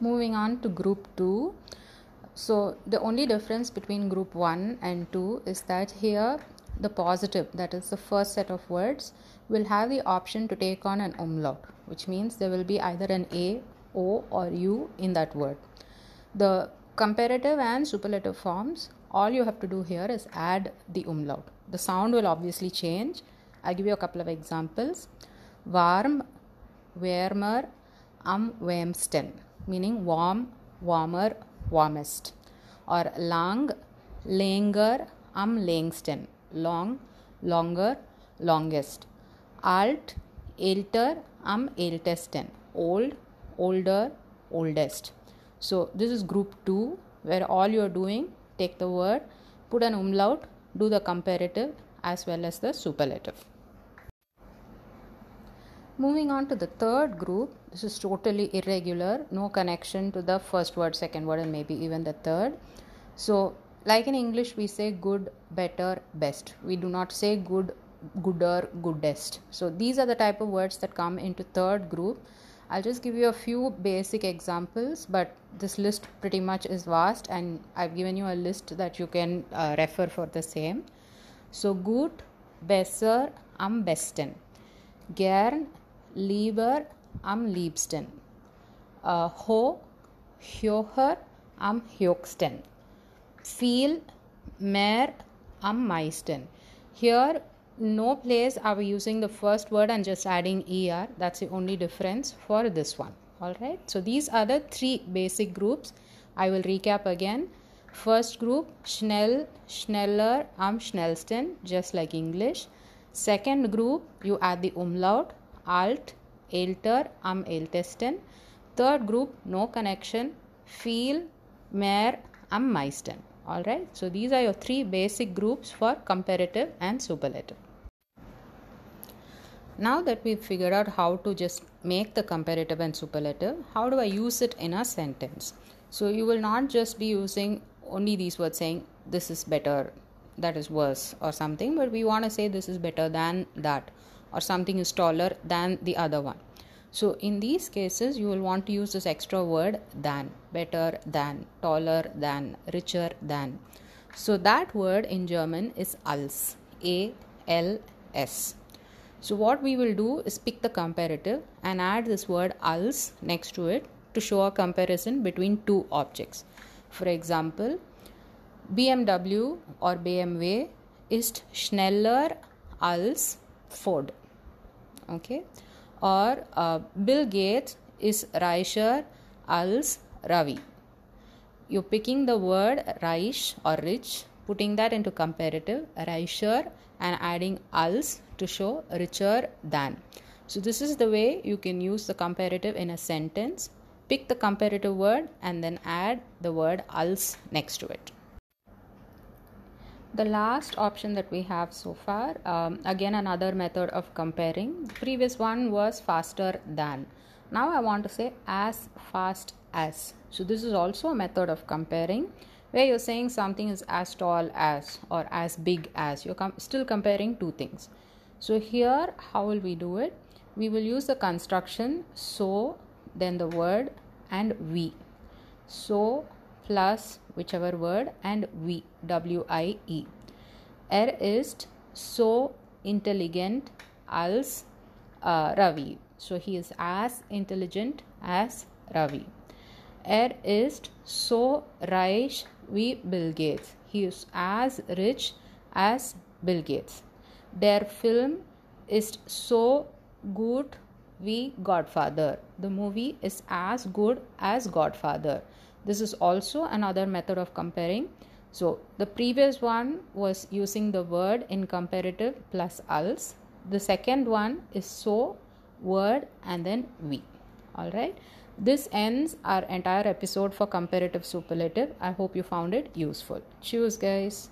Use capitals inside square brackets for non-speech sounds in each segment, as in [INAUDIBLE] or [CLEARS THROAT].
Moving on to group 2. So, the only difference between group 1 and 2 is that here the positive, that is the first set of words, will have the option to take on an umlaut, which means there will be either an A, O, or U in that word. The comparative and superlative forms, all you have to do here is add the umlaut. The sound will obviously change. I'll give you a couple of examples. Warm, warmer, um, am warmsten, meaning warm, warmer, warmest. Or lang, länger, am längsten, long, longer, longest. Alt, älter, am ältesten, old, older, oldest. So this is group 2 where all you are doing take the word, put an umlaut, do the comparative as well as the superlative. Moving on to the third group, this is totally irregular, no connection to the first word, second word, and maybe even the third. So, like in English, we say good, better, best. We do not say good, gooder, goodest. So, these are the type of words that come into third group. I'll just give you a few basic examples, but this list pretty much is vast, and I've given you a list that you can uh, refer for the same. So, gut, besser, am besten. Gern, lieber, am liebsten. Uh, ho, höher, am höchsten. Viel, mehr, am meisten. Here, no place are we using the first word and just adding er. That's the only difference for this one. All right. So these are the three basic groups. I will recap again. First group, schnell, schneller, am schnellsten, just like English. Second group, you add the umlaut, alt, älter, am ältesten. Third group, no connection, viel, mehr, am meisten. All right. So these are your three basic groups for comparative and superlative. Now that we've figured out how to just make the comparative and superlative, how do I use it in a sentence? So you will not just be using only these words saying this is better, that is worse, or something, but we want to say this is better than that, or something is taller than the other one. So in these cases, you will want to use this extra word than, better than, taller than, richer than. So that word in German is als, A L S. So what we will do is pick the comparative and add this word als next to it to show a comparison between two objects. For example, BMW or BMW ist schneller als Ford. Okay or uh, Bill Gates is reicher als Ravi. You're picking the word reich or rich, putting that into comparative, reicher, and adding als to show richer than. So, this is the way you can use the comparative in a sentence. Pick the comparative word and then add the word als next to it the last option that we have so far um, again another method of comparing. The previous one was faster than. Now i want to say as fast as. So this is also a method of comparing where you're saying something is as tall as or as big as. You're com- still comparing two things. So here how will wie do it? We will use the construction so then the word and we. So plus whichever word and wie w i e. Er ist so intelligent als uh, ravi. So he is as intelligent as ravi. Er ist so reich wie bill gates. He is as rich as bill gates. Der film ist so gut wie godfather. The movie is as good as godfather this is also another method of comparing. So the previous one was using the word in comparative plus als. The second one is so, word, and then wie. All right. This ends our entire episode for comparative superlative. I hope you found it useful. Cheers, guys.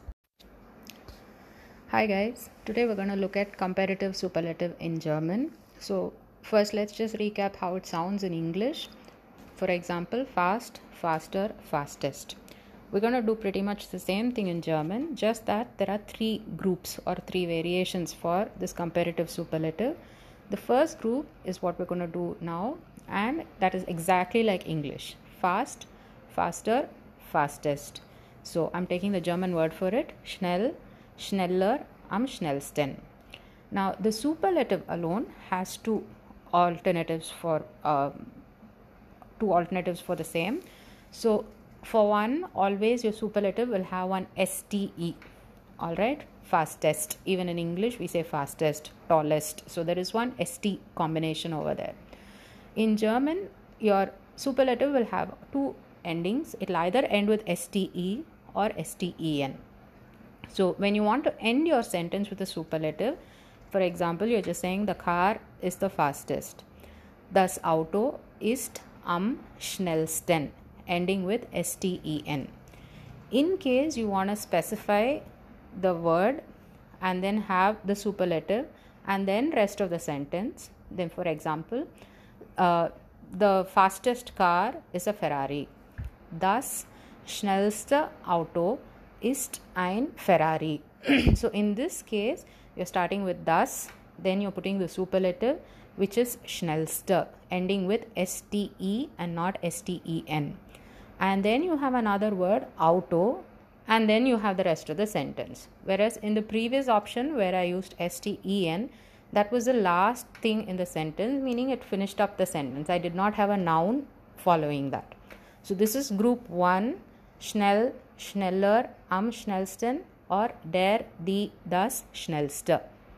Hi, guys. Today we're going to look at comparative superlative in German. So, first, let's just recap how it sounds in English. For example, fast, faster, fastest. We're going to do pretty much the same thing in German, just that there are three groups or three variations for this comparative superlative. The first group is what we're going to do now, and that is exactly like English fast, faster, fastest. So I'm taking the German word for it schnell, schneller, am schnellsten. Now the superlative alone has two alternatives for um, two alternatives for the same. So for one, always your superlative will have one ste. All right, fastest. Even in English, we say fastest, tallest. So there is one st combination over there. In German, your superlative will have two endings. It'll either end with ste or sten. So when you want to end your sentence with a superlative, for example, you're just saying the car is the fastest. Das Auto ist am schnellsten, ending with sten. In case you want to specify the word and then have the superlative and then rest of the sentence, then for example, uh, the fastest car is a Ferrari. Das schnellste Auto ist ein Ferrari. [CLEARS THROAT] so in this case, you're starting with das, then you're putting the superlative which is Schnellster, ending with ste and not sten. And then you have another word auto, and then you have the rest of the sentence. Whereas in the previous option where I used sten, that was the last thing in the sentence, meaning it finished up the sentence. I did not have a noun following that. So this is group 1 schnell, schneller, am schnellsten or der, die, das schnellste.